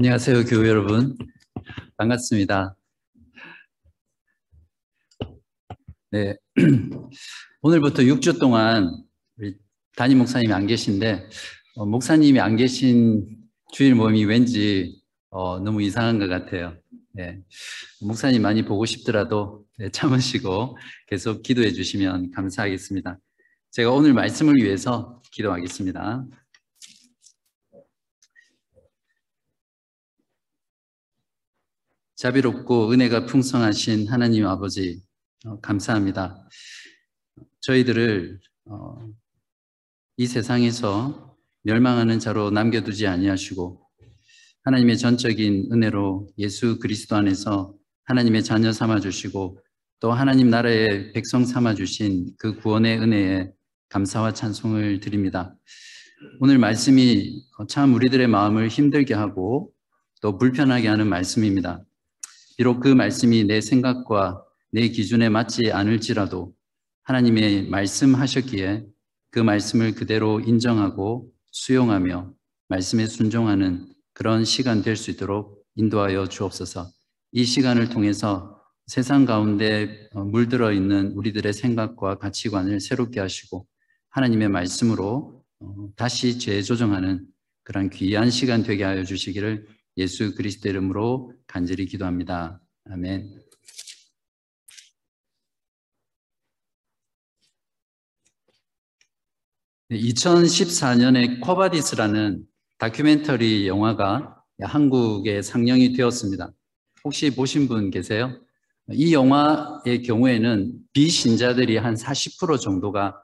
안녕하세요, 교회 여러분. 반갑습니다. 네. 오늘부터 6주 동안 우리 담임 목사님이 안 계신데, 어, 목사님이 안 계신 주일 모임이 왠지 어, 너무 이상한 것 같아요. 네. 목사님 많이 보고 싶더라도 네, 참으시고 계속 기도해 주시면 감사하겠습니다. 제가 오늘 말씀을 위해서 기도하겠습니다. 자비롭고 은혜가 풍성하신 하나님 아버지 어, 감사합니다. 저희들을 어, 이 세상에서 멸망하는 자로 남겨두지 아니하시고 하나님의 전적인 은혜로 예수 그리스도 안에서 하나님의 자녀 삼아 주시고 또 하나님 나라의 백성 삼아 주신 그 구원의 은혜에 감사와 찬송을 드립니다. 오늘 말씀이 참 우리들의 마음을 힘들게 하고 또 불편하게 하는 말씀입니다. 비록 그 말씀이 내 생각과 내 기준에 맞지 않을지라도 하나님의 말씀하셨기에 그 말씀을 그대로 인정하고 수용하며 말씀에 순종하는 그런 시간 될 수 있도록 인도하여 주옵소서. 이 시간을 통해서 세상 가운데 물들어 있는 우리들의 생각과 가치관을 새롭게 하시고 하나님의 말씀으로 어, 다시 재조정하는 그런 귀한 시간 되게 하여 주시기를 예수 그리스도 이름으로 간절히 기도합니다. 아멘. 네, 2014년에 코바디스라는 다큐멘터리 영화가 한국에 상영이 되었습니다. 혹시 보신 분 계세요? 이 영화의 경우에는 비신자들이 한 40% 정도가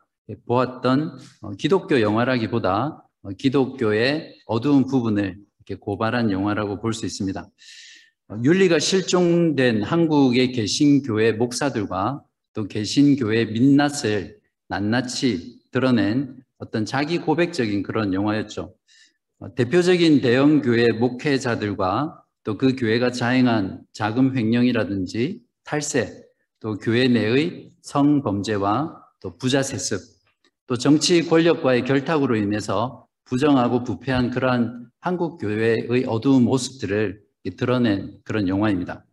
보았던 어, 기독교 영화라기보다 어, 기독교의 어두운 부분을 고발한 영화라고 볼 수 있습니다. 윤리가 실종된 한국의 개신교회 목사들과 또 개신교회 민낯을 낱낱이 드러낸 어떤 자기 고백적인 그런 영화였죠. 대표적인 대형교회 목회자들과 또 그 교회가 자행한 자금 횡령이라든지 탈세, 또 교회 내의 성범죄와 또 부자 세습, 또 정치 권력과의 결탁으로 인해서 부정하고 부패한 그러한 한국 교회의 어두운 모습들을 드러낸 그런 영화입니다.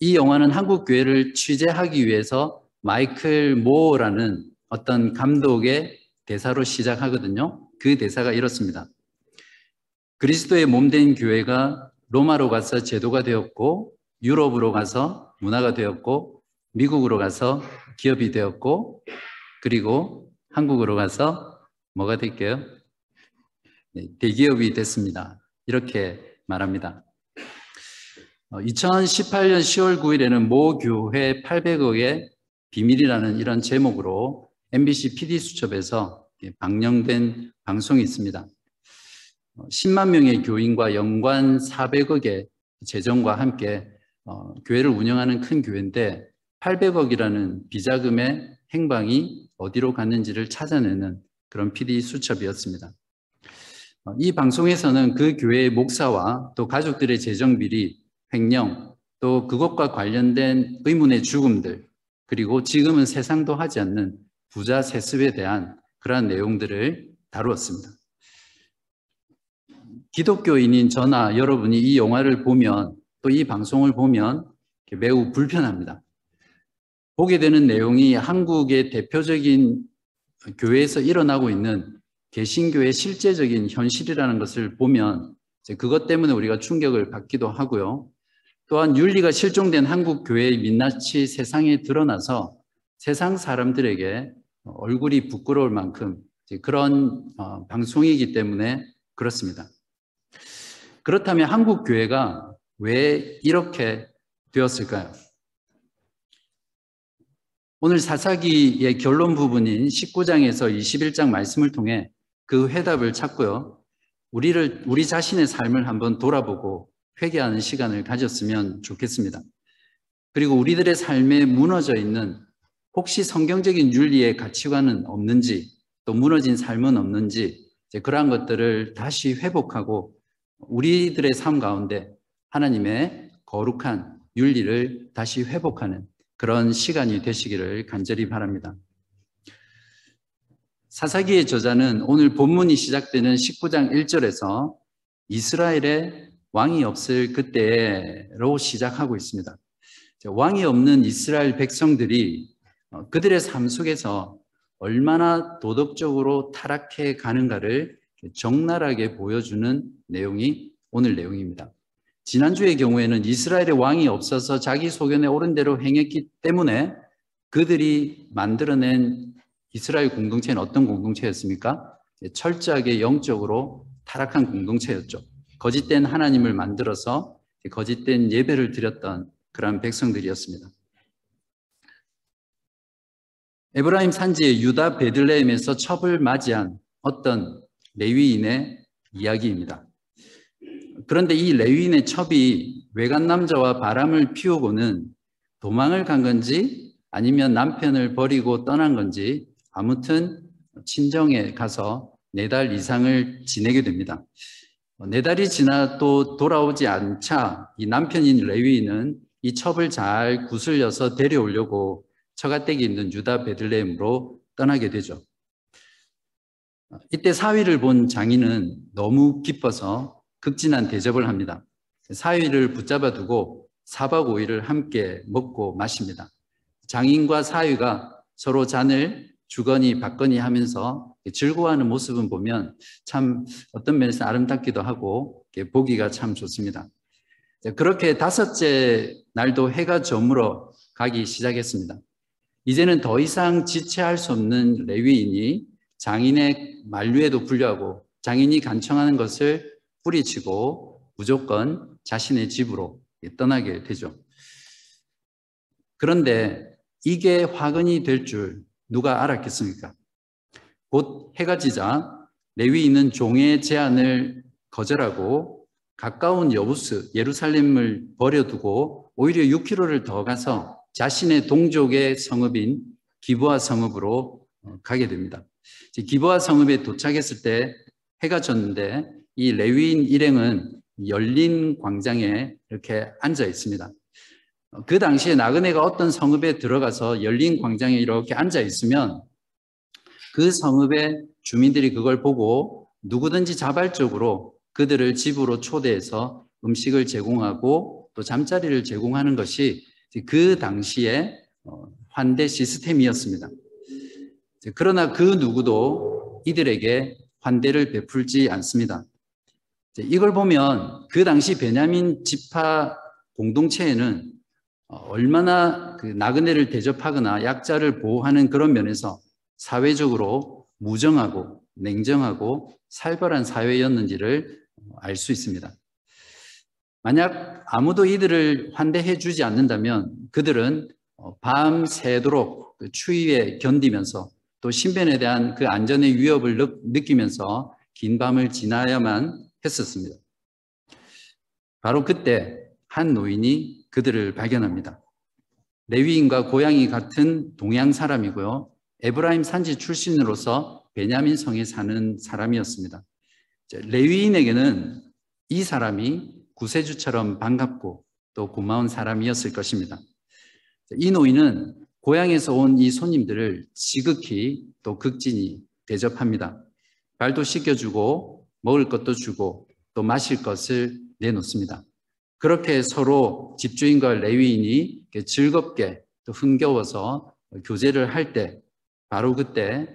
이 영화는 한국 교회를 취재하기 위해서 마이클 모어라는 어떤 감독의 대사로 시작하거든요. 그 대사가 이렇습니다. 그리스도의 몸된 교회가 로마로 가서 제도가 되었고 유럽으로 가서 문화가 되었고 미국으로 가서 기업이 되었고 그리고 한국으로 가서 뭐가 될게요? 네, 대기업이 됐습니다. 이렇게 말합니다. 2018년 10월 9일에는 모 교회 800억의 비밀이라는 이런 제목으로 MBC PD 수첩에서 방영된 방송이 있습니다. 10만 명의 교인과 연관 400억의 재정과 함께 어, 교회를 운영하는 큰 교회인데 800억이라는 비자금의 행방이 어디로 갔는지를 찾아내는 그런 PD 수첩이었습니다. 어, 이 방송에서는 그 교회의 목사와 또 가족들의 재정 비리, 횡령, 또 그것과 관련된 의문의 죽음들, 그리고 지금은 세상도 하지 않는 부자 세습에 대한 그러한 내용들을 다루었습니다. 기독교인인 저나 여러분이 이 영화를 보면 또 이 방송을 보면 매우 불편합니다. 보게 되는 내용이 한국의 대표적인 교회에서 일어나고 있는 개신교의 실제적인 현실이라는 것을 보면 그것 때문에 우리가 충격을 받기도 하고요. 또한 윤리가 실종된 한국 교회의 민낯이 세상에 드러나서 세상 사람들에게 얼굴이 부끄러울 만큼 그런 어, 방송이기 때문에 그렇습니다. 그렇다면 한국 교회가 왜 이렇게 되었을까요? 오늘 사사기의 결론 부분인 19장에서 21장 말씀을 통해 그 해답을 찾고요. 우리를, 우리 자신의 삶을 한번 돌아보고 회개하는 시간을 가졌으면 좋겠습니다. 그리고 우리들의 삶에 무너져 있는 혹시 성경적인 윤리의 가치관은 없는지 또 무너진 삶은 없는지 그러한 것들을 다시 회복하고 우리들의 삶 가운데 하나님의 거룩한 윤리를 다시 회복하는 그런 시간이 되시기를 간절히 바랍니다. 사사기의 저자는 오늘 본문이 시작되는 19장 1절에서 이스라엘의 왕이 없을 그때로 시작하고 있습니다. 왕이 없는 이스라엘 백성들이 어, 그들의 삶 속에서 얼마나 도덕적으로 타락해 가는가를 적나라하게 보여주는 내용이 오늘 내용입니다. 지난주의 경우에는 이스라엘의 왕이 없어서 자기 소견에 옳은 대로 행했기 때문에 그들이 만들어낸 이스라엘 공동체는 어떤 공동체였습니까? 철저하게 영적으로 타락한 공동체였죠. 거짓된 하나님을 만들어서 거짓된 예배를 드렸던 그러한 백성들이었습니다. 에브라임 산지의 유다 베들레헴에서 첩을 맞이한 어떤 레위인의 이야기입니다. 그런데 이 레위인의 첩이 외간 남자와 바람을 피우고는 도망을 간 건지 아니면 남편을 버리고 떠난 건지 아무튼 친정에 가서 네 달 이상을 지내게 됩니다. 네 달이 지나 또 돌아오지 않자 이 남편인 레위인은 이 첩을 잘 구슬려서 데려오려고 처가댁이 있는 유다 베들레헴으로 떠나게 되죠. 이때 사위를 본 장인은 너무 기뻐서 극진한 대접을 합니다. 사위를 붙잡아 두고 4박 5일을 함께 먹고 마십니다. 장인과 사위가 서로 잔을 주거니 받거니 하면서 즐거워하는 모습은 보면 참 어떤 면에서 아름답기도 하고 보기가 참 좋습니다. 그렇게 다섯째 날도 해가 저물어 가기 시작했습니다. 이제는 더 이상 지체할 수 없는 레위인이 장인의 만류에도 불구하고 장인이 간청하는 것을 뿌리치고 무조건 자신의 집으로 떠나게 되죠. 그런데 이게 화근이 될 줄 누가 알았겠습니까? 곧 해가 지자 레위인은 종의 제안을 거절하고 가까운 여부스 예루살렘을 버려두고 오히려 6km를 더 가서 자신의 동족의 성읍인 기부아 성읍으로 어, 가게 됩니다. 기부아 성읍에 도착했을 때 해가 졌는데 이 레위인 일행은 열린 광장에 이렇게 앉아 있습니다. 어, 그 당시에 나그네가 어떤 성읍에 들어가서 열린 광장에 이렇게 앉아 있으면 그 성읍의 주민들이 그걸 보고 누구든지 자발적으로 그들을 집으로 초대해서 음식을 제공하고 또 잠자리를 제공하는 것이 그 당시에 어, 환대 시스템이었습니다. 그러나 그 누구도 이들에게 환대를 베풀지 않습니다. 이걸 보면 그 당시 베냐민 지파 공동체에는 어, 얼마나 그 나그네를 대접하거나 약자를 보호하는 그런 면에서 사회적으로 무정하고 냉정하고 살벌한 사회였는지를 알 수 있습니다. 만약 아무도 이들을 환대해 주지 않는다면 그들은 어, 밤 새도록 그 추위에 견디면서 또 신변에 대한 그 안전의 위협을 느끼면서 긴 밤을 지나야만 했었습니다. 바로 그때 한 노인이 그들을 발견합니다. 레위인과 고향이 같은 동양 사람이고요. 에브라임 산지 출신으로서 베냐민 성에 사는 사람이었습니다. 레위인에게는 이 사람이 구세주처럼 반갑고 또 고마운 사람이었을 것입니다. 이 노인은 고향에서 온 이 손님들을 지극히 또 극진히 대접합니다. 발도 씻겨주고 먹을 것도 주고 또 마실 것을 내놓습니다. 그렇게 서로 집주인과 레위인이 즐겁게 또 흥겨워서 교제를 할 때 바로 그때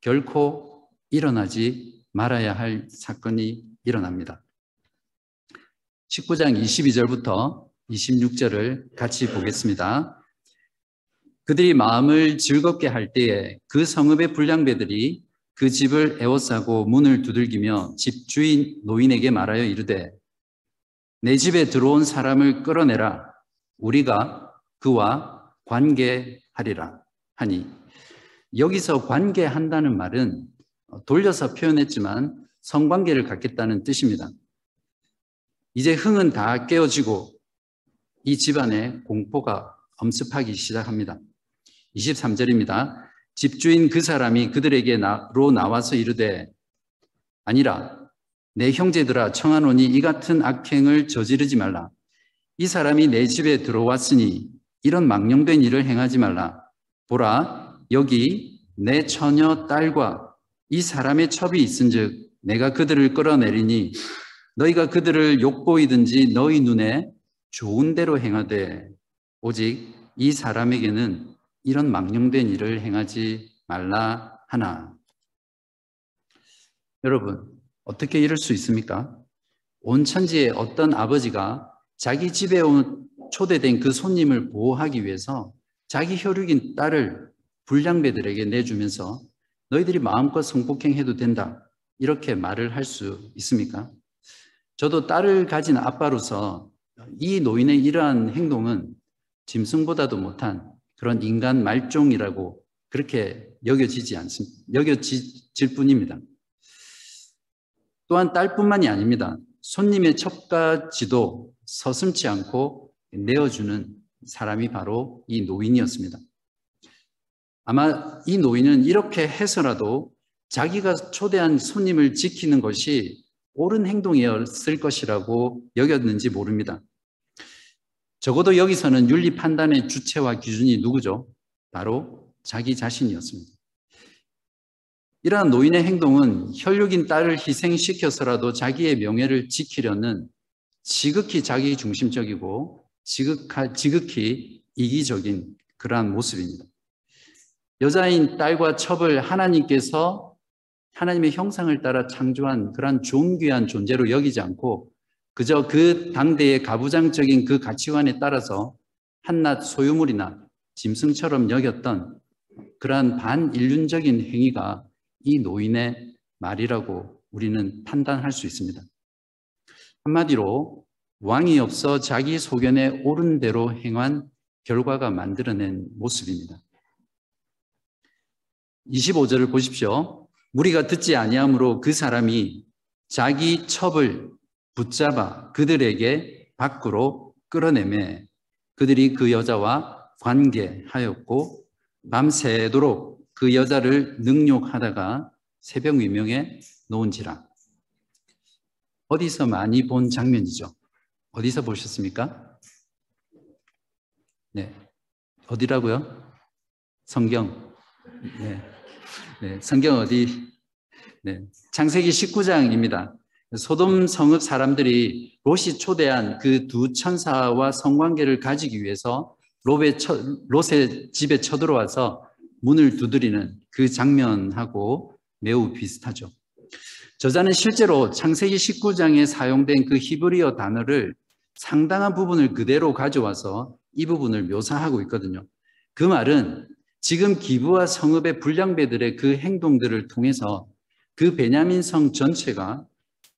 결코 일어나지 말아야 할 사건이 일어납니다. 19장 22절부터 26절을 같이 보겠습니다. 그들이 마음을 즐겁게 할 때에 그 성읍의 불량배들이 그 집을 에워싸고 문을 두들기며 집 주인 노인에게 말하여 이르되 내 집에 들어온 사람을 끌어내라 우리가 그와 관계하리라 하니 여기서 관계한다는 말은 돌려서 표현했지만 성관계를 갖겠다는 뜻입니다. 이제 흥은 다 깨어지고 이 집안에 공포가 엄습하기 시작합니다. 23절입니다. 집주인 그 사람이 그들에게로 나와서 이르되 아니라 내 형제들아 청하노니 이 같은 악행을 저지르지 말라. 이 사람이 내 집에 들어왔으니 이런 망령된 일을 행하지 말라. 보라 여기 내 처녀 딸과 이 사람의 첩이 있은즉 내가 그들을 끌어내리니 너희가 그들을 욕보이든지 너희 눈에 좋은 대로 행하되 오직 이 사람에게는 이런 망령된 일을 행하지 말라 하나. 여러분, 어떻게 이럴 수 있습니까? 온 천지에 어떤 아버지가 자기 집에 온 초대된 그 손님을 보호하기 위해서 자기 혈육인 딸을 불량배들에게 내주면서 너희들이 마음껏 성폭행해도 된다. 이렇게 말을 할 수 있습니까? 저도 딸을 가진 아빠로서 이 노인의 이러한 행동은 짐승보다도 못한 그런 인간 말종이라고 그렇게 여겨지지 않습니다. 여겨질 뿐입니다. 또한 딸뿐만이 아닙니다. 손님의 첩까지도 서슴지 않고 내어주는 사람이 바로 이 노인이었습니다. 아마 이 노인은 이렇게 해서라도 자기가 초대한 손님을 지키는 것이 옳은 행동이었을 것이라고 여겼는지 모릅니다. 적어도 여기서는 윤리 판단의 주체와 기준이 누구죠? 바로 자기 자신이었습니다. 이러한 노인의 행동은 혈육인 딸을 희생시켜서라도 자기의 명예를 지키려는 지극히 자기 중심적이고 지극히 이기적인 그러한 모습입니다. 여자인 딸과 첩을 하나님께서 하나님의 형상을 따라 창조한 그러한 존귀한 존재로 여기지 않고 그저 그 당대의 가부장적인 그 가치관에 따라서 한낱 소유물이나 짐승처럼 여겼던 그러한 반인륜적인 행위가 이 노인의 말이라고 우리는 판단할 수 있습니다. 한마디로 왕이 없어 자기 소견에 옳은 대로 행한 결과가 만들어낸 모습입니다. 25절을 보십시오. 우리가 듣지 아니함으로 그 사람이 자기 첩을 붙잡아 그들에게 밖으로 끌어내매 그들이 그 여자와 관계하였고 밤새도록 그 여자를 능욕하다가 새벽 위명에 놓은지라. 어디서 많이 본 장면이죠? 어디서 보셨습니까? 네. 어디라고요? 성경. 네. 네. 성경 어디? 네. 창세기 19장입니다. 소돔 성읍 사람들이 롯이 초대한 그 두 천사와 성관계를 가지기 위해서 롯의, 처, 롯의 집에 쳐들어와서 문을 두드리는 그 장면하고 매우 비슷하죠. 저자는 실제로 창세기 19장에 사용된 그 히브리어 단어를 상당한 부분을 그대로 가져와서 이 부분을 묘사하고 있거든요. 그 말은 지금 기부와 성읍의 불량배들의 그 행동들을 통해서 그 베냐민 성 전체가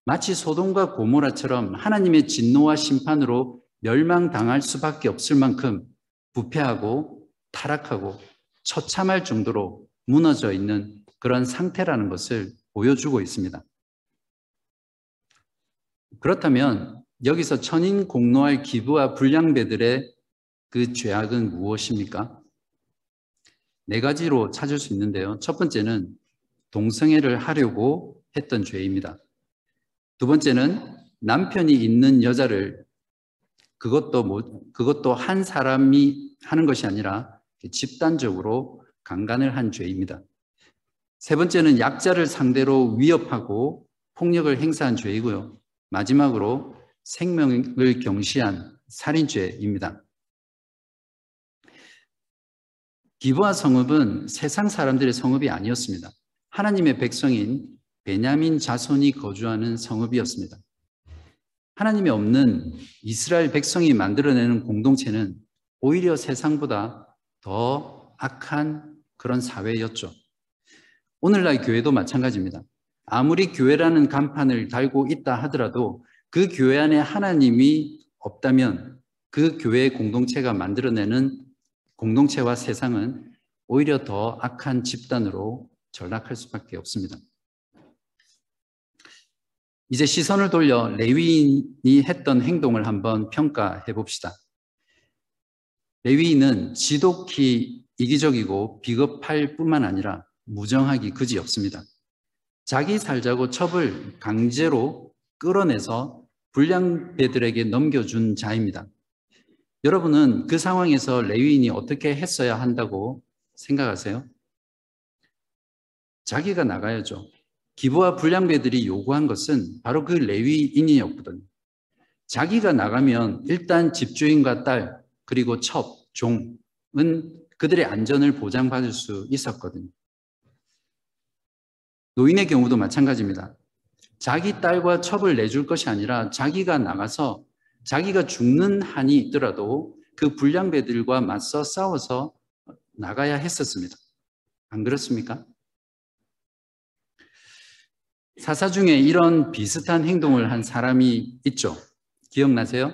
마치 소돔과 고모라처럼 하나님의 진노와 심판으로 멸망당할 수밖에 없을 만큼 부패하고 타락하고 처참할 정도로 무너져 있는 그런 상태라는 것을 보여주고 있습니다. 그렇다면 여기서 천인 공로할 기부와 불량배들의 그 죄악은 무엇입니까? 네 가지로 찾을 수 있는데요. 첫 번째는 동성애를 하려고 했던 죄입니다. 두 번째는 남편이 있는 여자를 그것도 뭐, 그것도 한 사람이 하는 것이 아니라 집단적으로 강간을 한 죄입니다. 세 번째는 약자를 상대로 위협하고 폭력을 행사한 죄이고요. 마지막으로 생명을 경시한 살인죄입니다. 기부와 성읍은 세상 사람들의 성읍이 아니었습니다. 하나님의 백성인 베냐민 자손이 거주하는 성읍이었습니다. 하나님이 없는 이스라엘 백성이 만들어내는 공동체는 오히려 세상보다 더 악한 그런 사회였죠. 오늘날 교회도 마찬가지입니다. 아무리 교회라는 간판을 달고 있다 하더라도 그 교회 안에 하나님이 없다면 그 교회 공동체가 만들어내는 공동체와 세상은 오히려 더 악한 집단으로 전락할 수밖에 없습니다. 이제 시선을 돌려 레위인이 했던 행동을 한번 평가해 봅시다. 레위인은 지독히 이기적이고 비겁할 뿐만 아니라 무정하기 그지 없습니다. 자기 살자고 첩을 강제로 끌어내서 불량배들에게 넘겨준 자입니다. 여러분은 그 상황에서 레위인이 어떻게 했어야 한다고 생각하세요? 자기가 나가야죠. 기부와 불량배들이 요구한 것은 바로 그 레위인이었거든. 자기가 나가면 일단 집주인과 딸 그리고 첩, 종은 그들의 안전을 보장받을 수 있었거든요. 노인의 경우도 마찬가지입니다. 자기 딸과 첩을 내줄 것이 아니라 자기가 나가서 자기가 죽는 한이 있더라도 그 불량배들과 맞서 싸워서 나가야 했었습니다. 안 그렇습니까? 사사 중에 이런 비슷한 행동을 한 사람이 있죠. 기억나세요?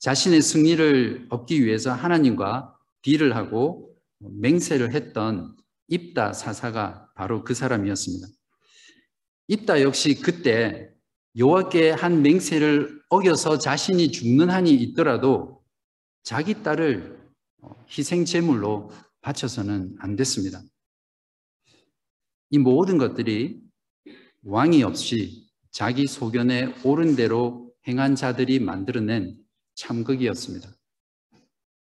자신의 승리를 얻기 위해서 하나님과 딜을 하고 맹세를 했던 입다 사사가 바로 그 사람이었습니다. 입다 역시 그때 여호와께 한 맹세를 어겨서 자신이 죽는 한이 있더라도 자기 딸을 희생 제물로 바쳐서는 안 됐습니다. 이 모든 것들이 왕이 없이 자기 소견에 옳은 대로 행한 자들이 만들어낸 참극이었습니다.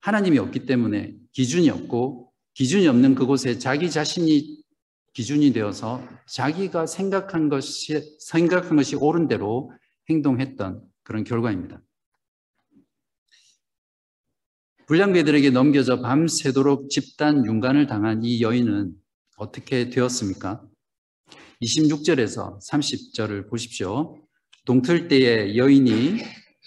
하나님이 없기 때문에 기준이 없고 기준이 없는 그곳에 자기 자신이 기준이 되어서 자기가 생각한 것이 생각한 것이 옳은 대로 행동했던 그런 결과입니다. 불량배들에게 넘겨져 밤새도록 집단 윤간을 당한 이 여인은 어떻게 되었습니까? 26절에서 30절을 보십시오. 동틀 때에 여인이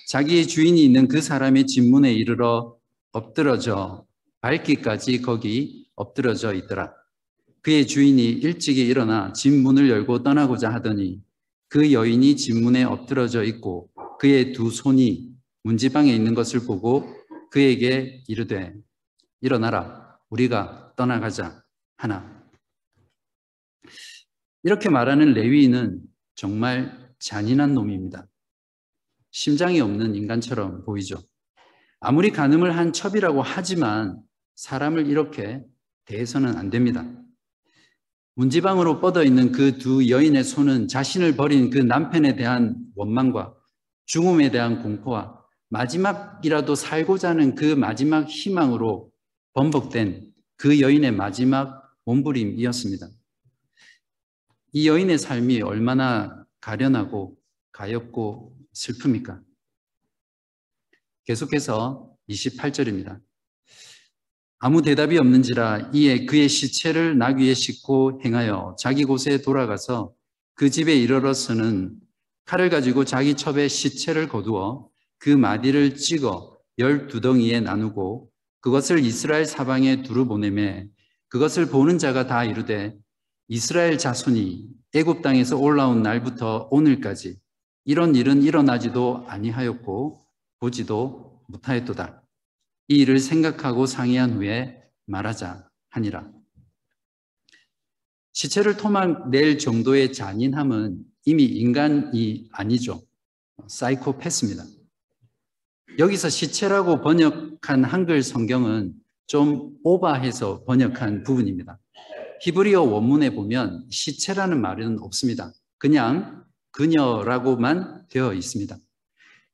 자기의 주인이 있는 그 사람의 집문에 이르러 엎드러져 밝기까지 거기 엎드러져 있더라. 그의 주인이 일찍이 일어나 집 문을 열고 떠나고자 하더니 그 여인이 집 문에 엎드러져 있고 그의 두 손이 문지방에 있는 것을 보고 그에게 이르되 일어나라 우리가 떠나가자 하나 이렇게 말하는 레위인은 정말 잔인한 놈입니다. 심장이 없는 인간처럼 보이죠. 아무리 간음을 한 첩이라고 하지만 사람을 이렇게 대해서는 안 됩니다. 문지방으로 뻗어 있는 그 두 여인의 손은 자신을 버린 그 남편에 대한 원망과 죽음에 대한 공포와 마지막이라도 살고자 하는 그 마지막 희망으로 번복된 그 여인의 마지막 몸부림이었습니다. 이 여인의 삶이 얼마나 가련하고 가엽고 슬픕니까? 계속해서 28절입니다. 아무 대답이 없는지라 이에 그의 시체를 나귀에 싣고 행하여 자기 곳에 돌아가서 그 집에 이르러서는 칼을 가지고 자기 첩에 시체를 거두어 그 마디를 찍어 열 두 덩이에 나누고 그것을 이스라엘 사방에 두루 보내매 그것을 보는 자가 다 이르되 이스라엘 자손이 애굽 땅에서 올라온 날부터 오늘까지 이런 일은 일어나지도 아니하였고 보지도 못하였도다. 이 일을 생각하고 상의한 후에 말하자 하니라. 시체를 토막낼 정도의 잔인함은 이미 인간이 아니죠. 사이코패스입니다. 여기서 시체라고 번역한 한글 성경은 좀 오바해서 번역한 부분입니다. 히브리어 원문에 보면 시체라는 말은 없습니다. 그냥 그녀라고만 되어 있습니다.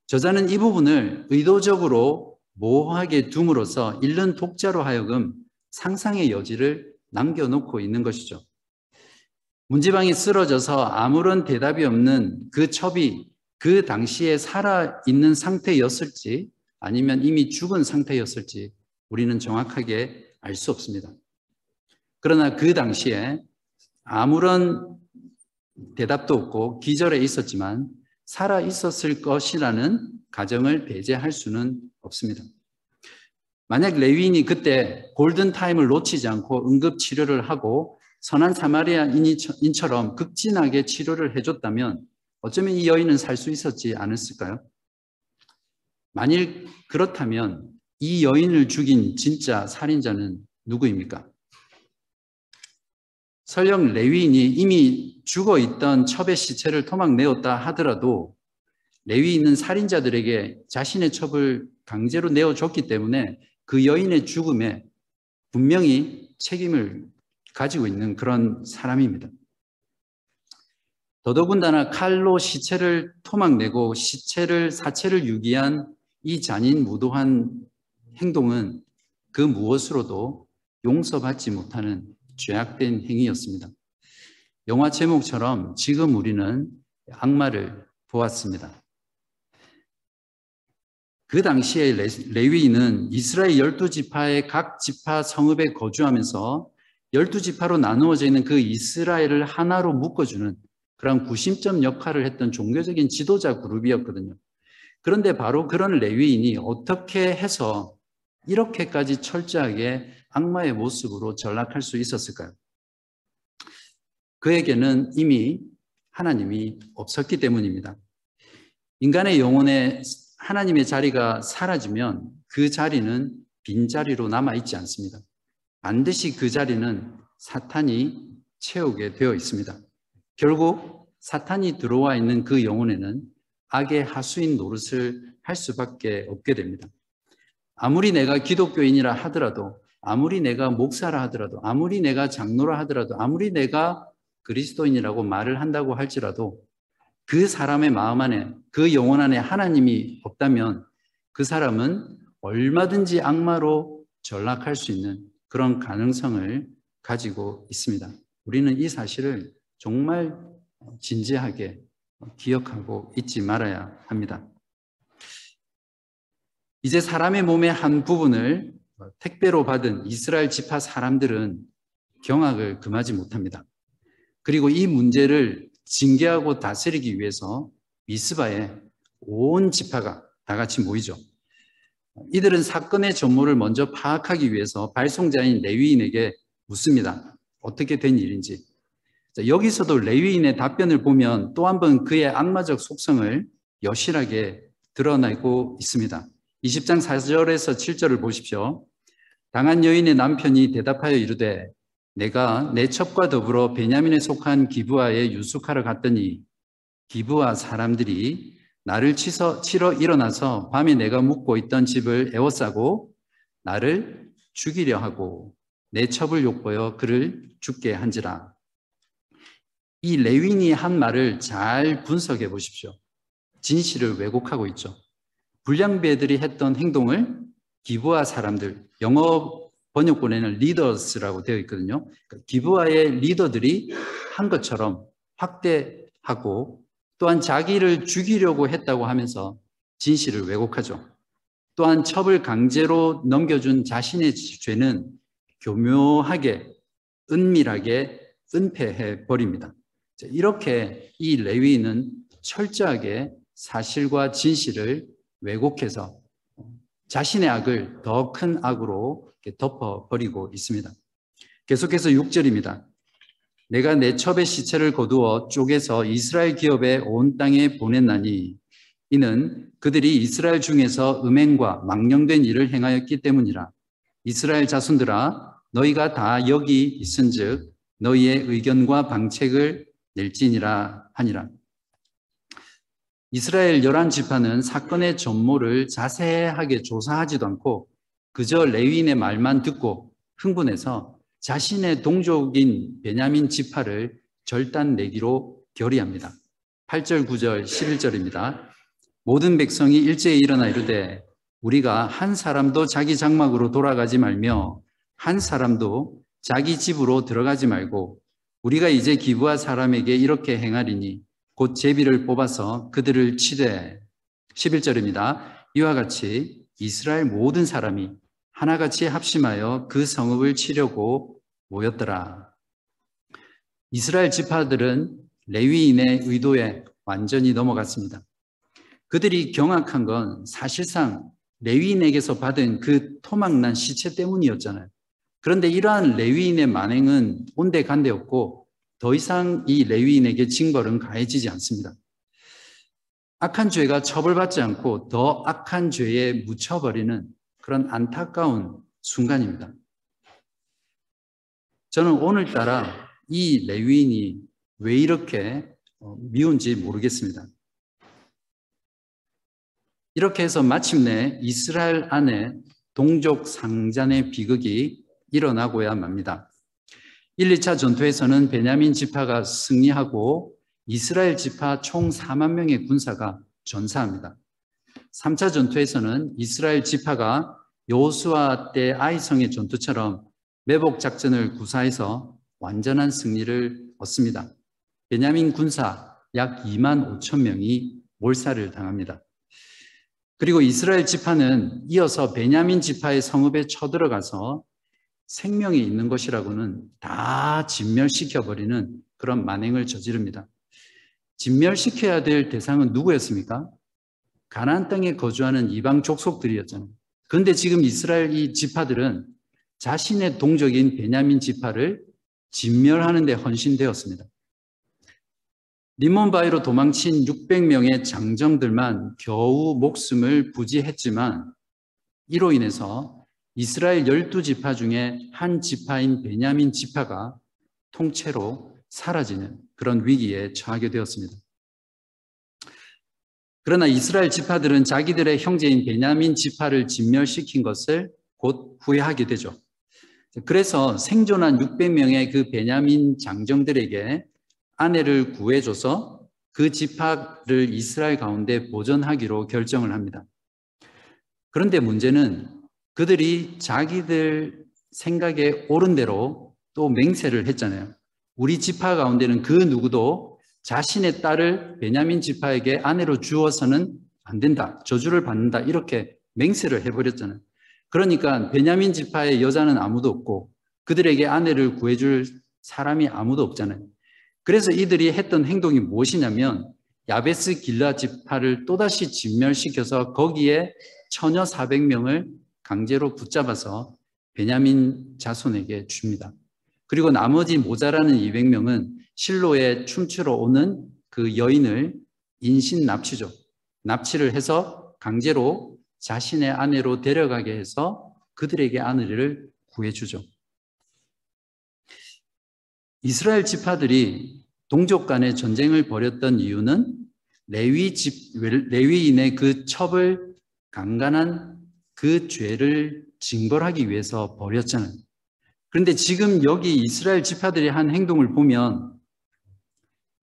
저자는 이 부분을 의도적으로 모호하게 둠으로써 읽는 독자로 하여금 상상의 여지를 남겨놓고 있는 것이죠. 문지방이 쓰러져서 아무런 대답이 없는 그 첩이 그 당시에 살아있는 상태였을지 아니면 이미 죽은 상태였을지 우리는 정확하게 알 수 없습니다. 그러나 그 당시에 아무런 대답도 없고 기절해 있었지만 살아 있었을 것이라는 가정을 배제할 수는 없습니다. 만약 레위인이 그때 골든 타임을 놓치지 않고 응급 치료를 하고 선한 사마리아인처럼 극진하게 치료를 해줬다면 어쩌면 이 여인은 살 수 있었지 않았을까요? 만일 그렇다면 이 여인을 죽인 진짜 살인자는 누구입니까? 설령 레위인이 이미 죽어 있던 첩의 시체를 토막내었다 하더라도 레위인은 살인자들에게 자신의 첩을 강제로 내어줬기 때문에 그 여인의 죽음에 분명히 책임을 가지고 있는 그런 사람입니다. 더더군다나 칼로 시체를 토막내고 시체를 사체를 유기한 이 잔인 무도한 행동은 그 무엇으로도 용서받지 못하는 죄악된 행위였습니다. 영화 제목처럼 지금 우리는 악마를 보았습니다. 그 당시에 레위인은 이스라엘 열두 지파의 각 지파 성읍에 거주하면서 열두 지파로 나누어져 있는 그 이스라엘을 하나로 묶어주는 그런 구심점 역할을 했던 종교적인 지도자 그룹이었거든요. 그런데 바로 그런 레위인이 어떻게 해서 이렇게까지 철저하게 악마의 모습으로 전락할 수 있었을까요? 그에게는 이미 하나님이 없었기 때문입니다. 인간의 영혼에 하나님의 자리가 사라지면 그 자리는 빈자리로 남아있지 않습니다. 반드시 그 자리는 사탄이 채우게 되어 있습니다. 결국 사탄이 들어와 있는 그 영혼에는 악의 하수인 노릇을 할 수밖에 없게 됩니다. 아무리 내가 기독교인이라 하더라도, 아무리 내가 목사라 하더라도, 아무리 내가 장로라 하더라도, 아무리 내가 그리스도인이라고 말을 한다고 할지라도 그 사람의 마음 안에, 그 영혼 안에 하나님이 없다면 그 사람은 얼마든지 악마로 전락할 수 있는 그런 가능성을 가지고 있습니다. 우리는 이 사실을 정말 진지하게 기억하고 잊지 말아야 합니다. 이제 사람의 몸의 한 부분을 택배로 받은 이스라엘 지파 사람들은 경악을 금하지 못합니다. 그리고 이 문제를 징계하고 다스리기 위해서 미스바에 온 지파가 다 같이 모이죠. 이들은 사건의 전모를 먼저 파악하기 위해서 발송자인 레위인에게 묻습니다. 어떻게 된 일인지. 여기서도 레위인의 답변을 보면 또 한 번 그의 악마적 속성을 여실하게 드러내고 있습니다. 20장 4절에서 7절을 보십시오. 당한 여인의 남편이 대답하여 이르되 내가 내 첩과 더불어 베냐민에 속한 기부하에 유숙하러 갔더니 기부하 사람들이 나를 치서, 치러 일어나서 밤에 내가 묵고 있던 집을 에워싸고 나를 죽이려 하고 내 첩을 욕보여 그를 죽게 한지라. 이 레윈이 한 말을 잘 분석해 보십시오. 진실을 왜곡하고 있죠. 불량배들이 했던 행동을 기부하 사람들, 영어 번역본에는 리더스라고 되어 있거든요. 그러니까 기부와의 리더들이 한 것처럼 확대하고 또한 자기를 죽이려고 했다고 하면서 진실을 왜곡하죠. 또한 첩을 강제로 넘겨준 자신의 죄는 교묘하게 은밀하게 은폐해 버립니다. 이렇게 이 레위인은 철저하게 사실과 진실을 왜곡해서 자신의 악을 더 큰 악으로 덮어버리고 있습니다. 계속해서 6절입니다. 내가 내 첩의 시체를 거두어 쪼개서 이스라엘 기업의 온 땅에 보냈나니 이는 그들이 이스라엘 중에서 음행과 망령된 일을 행하였기 때문이라. 이스라엘 자손들아 너희가 다 여기 있은즉 너희의 의견과 방책을 낼지니라 하니라. 이스라엘 열한 지파는 사건의 전모를 자세하게 조사하지도 않고 그저 레위인의 말만 듣고 흥분해서 자신의 동족인 베냐민 지파를 절단 내기로 결의합니다. 8절, 9절, 11절입니다. 모든 백성이 일제히 일어나 이르되 우리가 한 사람도 자기 장막으로 돌아가지 말며 한 사람도 자기 집으로 들어가지 말고 우리가 이제 기부한 사람에게 이렇게 행하리니 곧 제비를 뽑아서 그들을 치되 11절입니다. 이와 같이 이스라엘 모든 사람이 하나같이 합심하여 그 성읍을 치려고 모였더라. 이스라엘 지파들은 레위인의 의도에 완전히 넘어갔습니다. 그들이 경악한 건 사실상 레위인에게서 받은 그 토막난 시체 때문이었잖아요. 그런데 이러한 레위인의 만행은 온데간데없고 더 이상 이 레위인에게 징벌은 가해지지 않습니다. 악한 죄가 처벌받지 않고 더 악한 죄에 묻혀버리는 그런 안타까운 순간입니다. 저는 오늘따라 이 레위인이 왜 이렇게 어, 미운지 모르겠습니다. 이렇게 해서 마침내 이스라엘 안에 동족 상잔의 비극이 일어나고야 맙니다. 1, 2차 전투에서는 베냐민 지파가 승리하고 이스라엘 지파 총 4만 명의 군사가 전사합니다. 3차 전투에서는 이스라엘 지파가 요수아 때 아이성의 전투처럼 매복 작전을 구사해서 완전한 승리를 얻습니다. 베냐민 군사 약 2만 5천 명이 몰살을 당합니다. 그리고 이스라엘 지파는 이어서 베냐민 지파의 성읍에 쳐들어가서 생명이 있는 것이라고는 다 진멸시켜버리는 그런 만행을 저지릅니다. 진멸시켜야 될 대상은 누구였습니까? 가나안 땅에 거주하는 이방 족속들이었잖아요. 그런데 지금 이스라엘 이 지파들은 자신의 동족인 베냐민 지파를 진멸하는 데 헌신되었습니다. 리몬바이로 도망친 600명의 장정들만 겨우 목숨을 부지했지만 이로 인해서 이스라엘 12지파 중에 한 지파인 베냐민 지파가 통째로 사라지는 그런 위기에 처하게 되었습니다. 그러나 이스라엘 지파들은 자기들의 형제인 베냐민 지파를 진멸시킨 것을 곧 후회하게 되죠. 그래서 생존한 600명의 그 베냐민 장정들에게 아내를 구해줘서 그 지파를 이스라엘 가운데 보존하기로 결정을 합니다. 그런데 문제는 그들이 자기들 생각에 옳은 대로 또 맹세를 했잖아요. 우리 지파 가운데는 그 누구도 자신의 딸을 베냐민 지파에게 아내로 주어서는 안 된다. 저주를 받는다. 이렇게 맹세를 해버렸잖아요. 그러니까 베냐민 지파의 여자는 아무도 없고 그들에게 아내를 구해줄 사람이 아무도 없잖아요. 그래서 이들이 했던 행동이 무엇이냐면 야베스 길라 지파를 또다시 진멸시켜서 거기에 처녀 400명을 강제로 붙잡아서 베냐민 자손에게 줍니다. 그리고 나머지 모자라는 200명은 실로에 춤추러 오는 그 여인을 인신 납치죠. 납치를 해서 강제로 자신의 아내로 데려가게 해서 그들에게 아내를 구해주죠. 이스라엘 지파들이 동족 간의 전쟁을 벌였던 이유는 레위 집, 레위인의 그 첩을 강간한 그 죄를 징벌하기 위해서 벌였잖아요. 그런데 지금 여기 이스라엘 지파들이 한 행동을 보면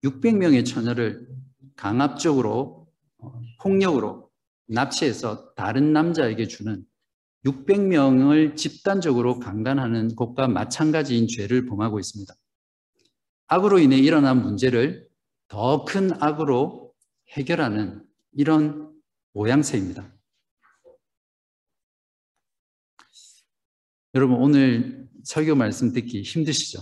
600명의 처녀를 강압적으로 어, 폭력으로 납치해서 다른 남자에게 주는 600명을 집단적으로 강간하는 것과 마찬가지인 죄를 범하고 있습니다. 악으로 인해 일어난 문제를 더 큰 악으로 해결하는 이런 모양새입니다. 여러분 오늘 설교 말씀 듣기 힘드시죠?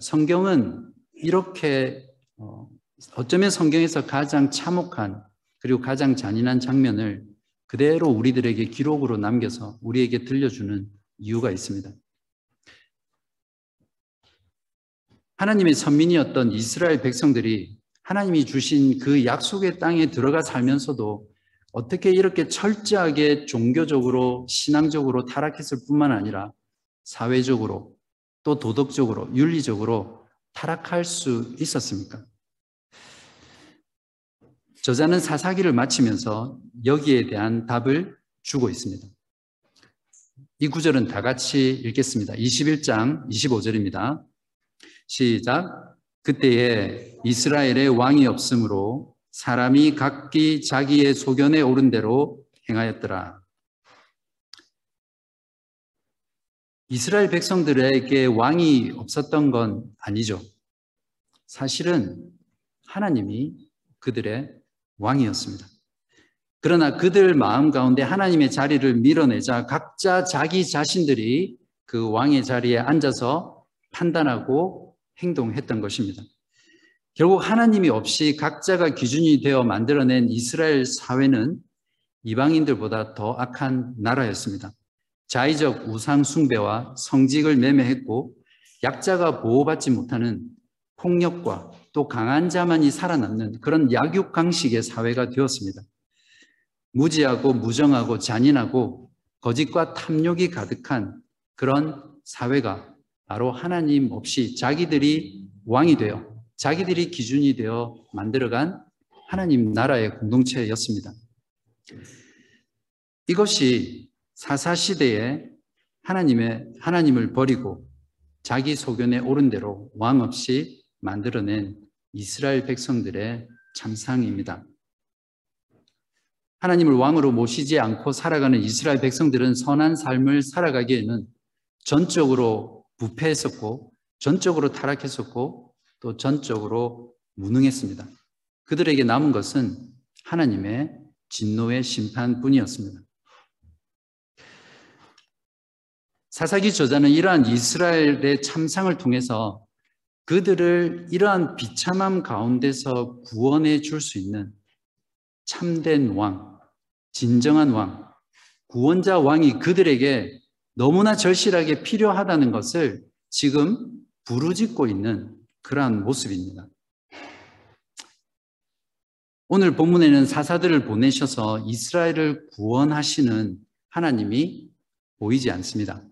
성경은 이렇게 어, 어쩌면 성경에서 가장 참혹한 그리고 가장 잔인한 장면을 그대로 우리들에게 기록으로 남겨서 우리에게 들려주는 이유가 있습니다. 하나님의 선민이었던 이스라엘 백성들이 하나님이 주신 그 약속의 땅에 들어가 살면서도 어떻게 이렇게 철저하게 종교적으로 신앙적으로 타락했을 뿐만 아니라 사회적으로 또 도덕적으로 윤리적으로 타락할 수 있었습니까? 저자는 사사기를 마치면서 여기에 대한 답을 주고 있습니다. 이 구절은 다 같이 읽겠습니다. 21장 25절입니다. 시작. 그때에 이스라엘의 왕이 없으므로 사람이 각기 자기의 소견에 오른 대로 행하였더라. 이스라엘 백성들에게 왕이 없었던 건 아니죠. 사실은 하나님이 그들의 왕이었습니다. 그러나 그들 마음 가운데 하나님의 자리를 밀어내자 각자 자기 자신들이 그 왕의 자리에 앉아서 판단하고 행동했던 것입니다. 결국 하나님이 없이 각자가 기준이 되어 만들어낸 이스라엘 사회는 이방인들보다 더 악한 나라였습니다. 자의적 우상 숭배와 성직을 매매했고 약자가 보호받지 못하는 폭력과 또 강한 자만이 살아남는 그런 약육강식의 사회가 되었습니다. 무지하고 무정하고 잔인하고 거짓과 탐욕이 가득한 그런 사회가 바로 하나님 없이 자기들이 왕이 되어 자기들이 기준이 되어 만들어간 하나님 나라의 공동체였습니다. 이것이 사사 시대에 하나님의 하나님을 버리고 자기 소견에 옳은 대로 왕 없이 만들어낸 이스라엘 백성들의 참상입니다. 하나님을 왕으로 모시지 않고 살아가는 이스라엘 백성들은 선한 삶을 살아가기에는 전적으로 부패했었고 전적으로 타락했었고 또 전적으로 무능했습니다. 그들에게 남은 것은 하나님의 진노의 심판뿐이었습니다. 사사기 저자는 이러한 이스라엘의 참상을 통해서 그들을 이러한 비참함 가운데서 구원해 줄 수 있는 참된 왕, 진정한 왕, 구원자 왕이 그들에게 너무나 절실하게 필요하다는 것을 지금 부르짖고 있는 그러한 모습입니다. 오늘 본문에는 사사들을 보내셔서 이스라엘을 구원하시는 하나님이 보이지 않습니다.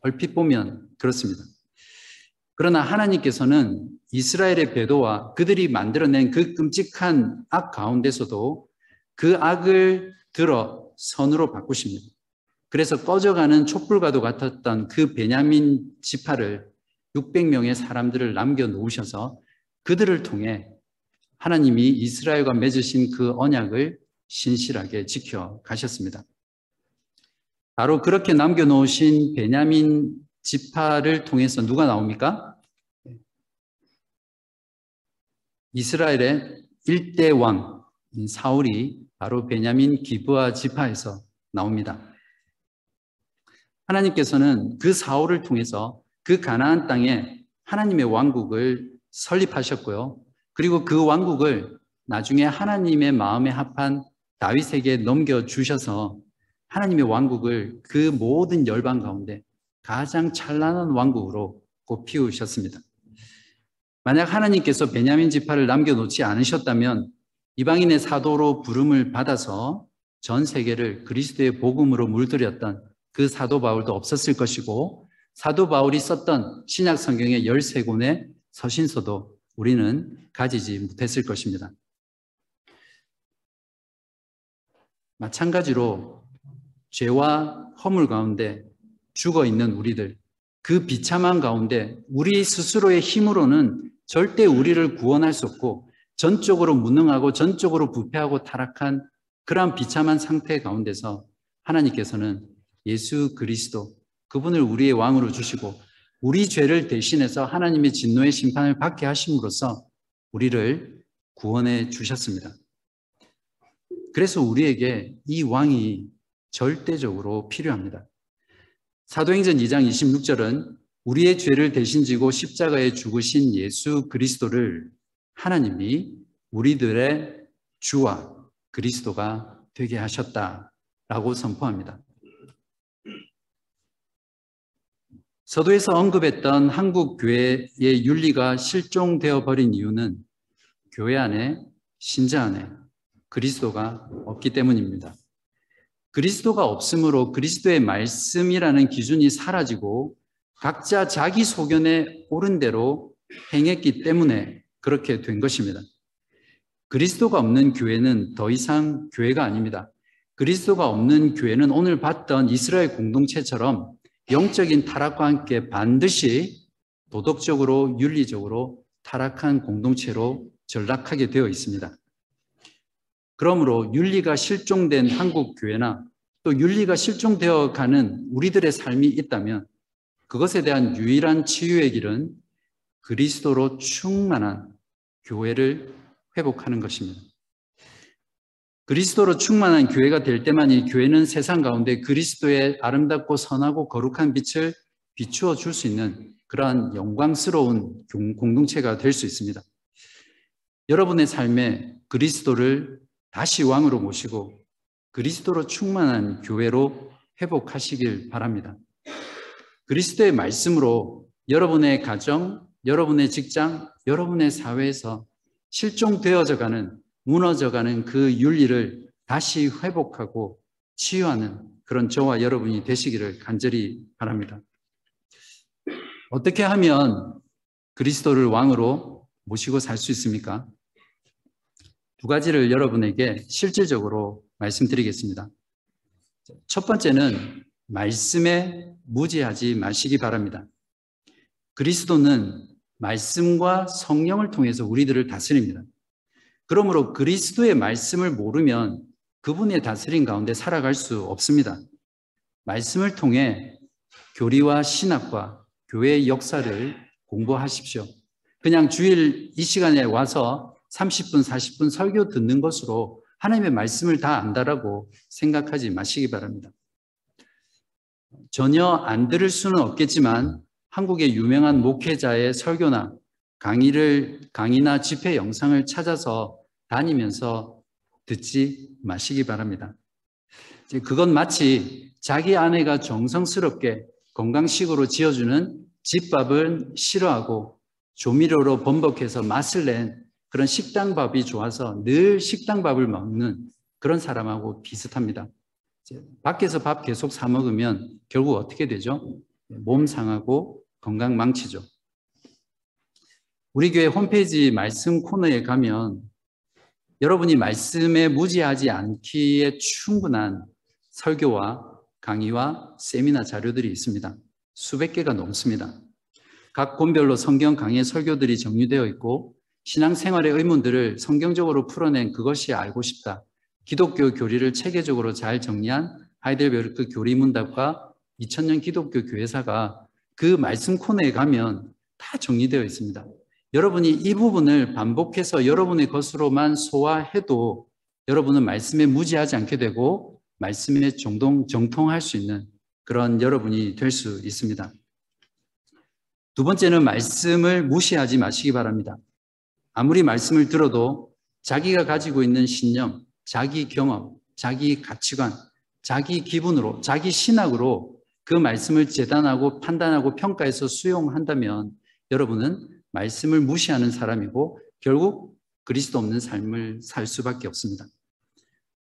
얼핏 보면 그렇습니다. 그러나 하나님께서는 이스라엘의 배도와 그들이 만들어낸 그 끔찍한 악 가운데서도 그 악을 들어 선으로 바꾸십니다. 그래서 꺼져가는 촛불과도 같았던 그 베냐민 지파를 600명의 사람들을 남겨 놓으셔서 그들을 통해 하나님이 이스라엘과 맺으신 그 언약을 신실하게 지켜 가셨습니다. 바로 그렇게 남겨 놓으신 베냐민 지파를 통해서 누가 나옵니까? 이스라엘의 일대 왕 사울이 바로 베냐민 기브아 지파에서 나옵니다. 하나님께서는 그 사울을 통해서 그 가나안 땅에 하나님의 왕국을 설립하셨고요. 그리고 그 왕국을 나중에 하나님의 마음에 합한 다윗에게 넘겨 주셔서 하나님의 왕국을 그 모든 열방 가운데 가장 찬란한 왕국으로 꽃피우셨습니다. 만약 하나님께서 베냐민 지파를 남겨놓지 않으셨다면 이방인의 사도로 부름을 받아서 전 세계를 그리스도의 복음으로 물들였던 그 사도 바울도 없었을 것이고 사도 바울이 썼던 신약 성경의 13권의 서신서도 우리는 가지지 못했을 것입니다. 마찬가지로 죄와 허물 가운데 죽어 있는 우리들, 그 비참한 가운데 우리 스스로의 힘으로는 절대 우리를 구원할 수 없고 전적으로 무능하고 전적으로 부패하고 타락한 그러한 비참한 상태 가운데서 하나님께서는 예수 그리스도 그분을 우리의 왕으로 주시고 우리 죄를 대신해서 하나님의 진노의 심판을 받게 하심으로써 우리를 구원해 주셨습니다. 그래서 우리에게 이 왕이 절대적으로 필요합니다. 사도행전 2장 26절은 우리의 죄를 대신 지고 십자가에 죽으신 예수 그리스도를 하나님이 우리들의 주와 그리스도가 되게 하셨다라고 선포합니다. 서도에서 언급했던 한국 교회의 윤리가 실종되어 버린 이유는 교회 안에 신자 안에 그리스도가 없기 때문입니다. 그리스도가 없으므로 그리스도의 말씀이라는 기준이 사라지고 각자 자기 소견에 옳은 대로 행했기 때문에 그렇게 된 것입니다. 그리스도가 없는 교회는 더 이상 교회가 아닙니다. 그리스도가 없는 교회는 오늘 봤던 이스라엘 공동체처럼 영적인 타락과 함께 반드시 도덕적으로 윤리적으로 타락한 공동체로 전락하게 되어 있습니다. 그러므로 윤리가 실종된 한국 교회나 또 윤리가 실종되어 가는 우리들의 삶이 있다면 그것에 대한 유일한 치유의 길은 그리스도로 충만한 교회를 회복하는 것입니다. 그리스도로 충만한 교회가 될 때만 이 교회는 세상 가운데 그리스도의 아름답고 선하고 거룩한 빛을 비추어 줄 수 있는 그러한 영광스러운 공동체가 될 수 있습니다. 여러분의 삶에 그리스도를 다시 왕으로 모시고 그리스도로 충만한 교회로 회복하시길 바랍니다. 그리스도의 말씀으로 여러분의 가정, 여러분의 직장, 여러분의 사회에서 실종되어져 가는, 무너져 가는 그 윤리를 다시 회복하고 치유하는 그런 저와 여러분이 되시기를 간절히 바랍니다. 어떻게 하면 그리스도를 왕으로 모시고 살 수 있습니까? 두 가지를 여러분에게 실질적으로 말씀드리겠습니다. 첫 번째는 말씀에 무지하지 마시기 바랍니다. 그리스도는 말씀과 성령을 통해서 우리들을 다스립니다. 그러므로 그리스도의 말씀을 모르면 그분의 다스림 가운데 살아갈 수 없습니다. 말씀을 통해 교리와 신학과 교회의 역사를 공부하십시오. 그냥 주일 이 시간에 와서 30분, 40분 설교 듣는 것으로 하나님의 말씀을 다 안다라고 생각하지 마시기 바랍니다. 전혀 안 들을 수는 없겠지만 한국의 유명한 목회자의 설교나 강의를 강의나 집회 영상을 찾아서 다니면서 듣지 마시기 바랍니다. 그건 마치 자기 아내가 정성스럽게 건강식으로 지어주는 집밥을 싫어하고 조미료로 번복해서 맛을 낸 그런 식당밥이 좋아서 늘 식당밥을 먹는 그런 사람하고 비슷합니다. 밖에서 밥 계속 사 먹으면 결국 어떻게 되죠? 몸 상하고 건강 망치죠. 우리 교회 홈페이지 말씀 코너에 가면 여러분이 말씀에 무지하지 않기에 충분한 설교와 강의와 세미나 자료들이 있습니다. 수백 개가 넘습니다. 각 본별로 성경 강의 설교들이 정리되어 있고 신앙생활의 의문들을 성경적으로 풀어낸 그것이 알고 싶다. 기독교 교리를 체계적으로 잘 정리한 하이델베르크 교리문답과 2000년 기독교 교회사가 그 말씀 코너에 가면 다 정리되어 있습니다. 여러분이 이 부분을 반복해서 여러분의 것으로만 소화해도 여러분은 말씀에 무지하지 않게 되고 말씀에 정동, 정통할 수 있는 그런 여러분이 될 수 있습니다. 두 번째는 말씀을 무시하지 마시기 바랍니다. 아무리 말씀을 들어도 자기가 가지고 있는 신념, 자기 경험, 자기 가치관, 자기 기분으로, 자기 신학으로 그 말씀을 재단하고 판단하고 평가해서 수용한다면 여러분은 말씀을 무시하는 사람이고 결국 그리스도 없는 삶을 살 수밖에 없습니다.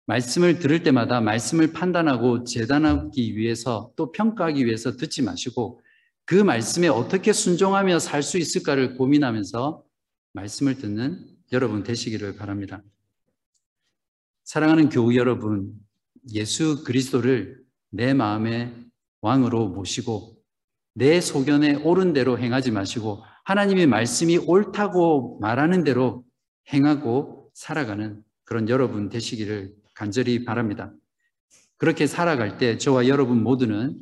말씀을 들을 때마다 말씀을 판단하고 재단하기 위해서 또 평가하기 위해서 듣지 마시고 그 말씀에 어떻게 순종하며 살 수 있을까를 고민하면서 말씀을 듣는 여러분 되시기를 바랍니다. 사랑하는 교우 여러분, 예수 그리스도를 내 마음의 왕으로 모시고 내 소견에 옳은 대로 행하지 마시고 하나님의 말씀이 옳다고 말하는 대로 행하고 살아가는 그런 여러분 되시기를 간절히 바랍니다. 그렇게 살아갈 때 저와 여러분 모두는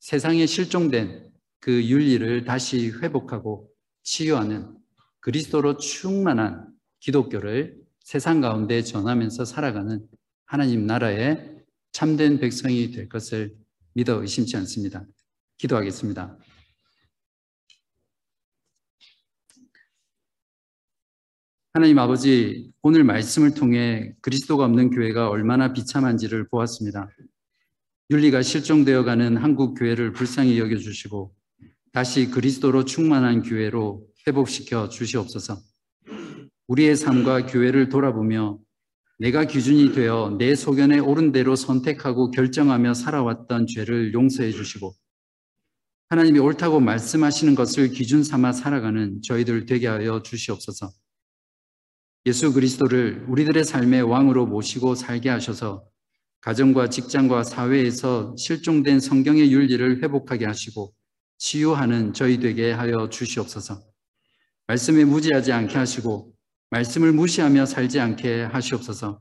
세상에 실종된 그 윤리를 다시 회복하고 치유하는 그리스도로 충만한 기독교를 세상 가운데 전하면서 살아가는 하나님 나라의 참된 백성이 될 것을 믿어 의심치 않습니다. 기도하겠습니다. 하나님 아버지, 오늘 말씀을 통해 그리스도가 없는 교회가 얼마나 비참한지를 보았습니다. 윤리가 실종되어 가는 한국 교회를 불쌍히 여겨 주시고 다시 그리스도로 충만한 교회로 회복시켜 주시옵소서. 우리의 삶과 교회를 돌아보며 내가 기준이 되어 내 소견에 옳은 대로 선택하고 결정하며 살아왔던 죄를 용서해 주시고 하나님이 옳다고 말씀하시는 것을 기준 삼아 살아가는 저희들 되게 하여 주시옵소서. 예수 그리스도를 우리들의 삶의 왕으로 모시고 살게 하셔서 가정과 직장과 사회에서 실종된 성경의 윤리를 회복하게 하시고 치유하는 저희 되게 하여 주시옵소서. 말씀에 무지하지 않게 하시고 말씀을 무시하며 살지 않게 하시옵소서.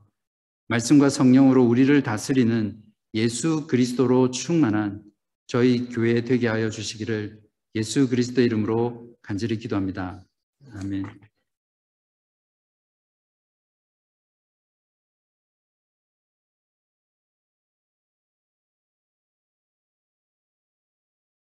말씀과 성령으로 우리를 다스리는 예수 그리스도로 충만한 저희 교회 되게 하여 주시기를 예수 그리스도 이름으로 간절히 기도합니다. 아멘.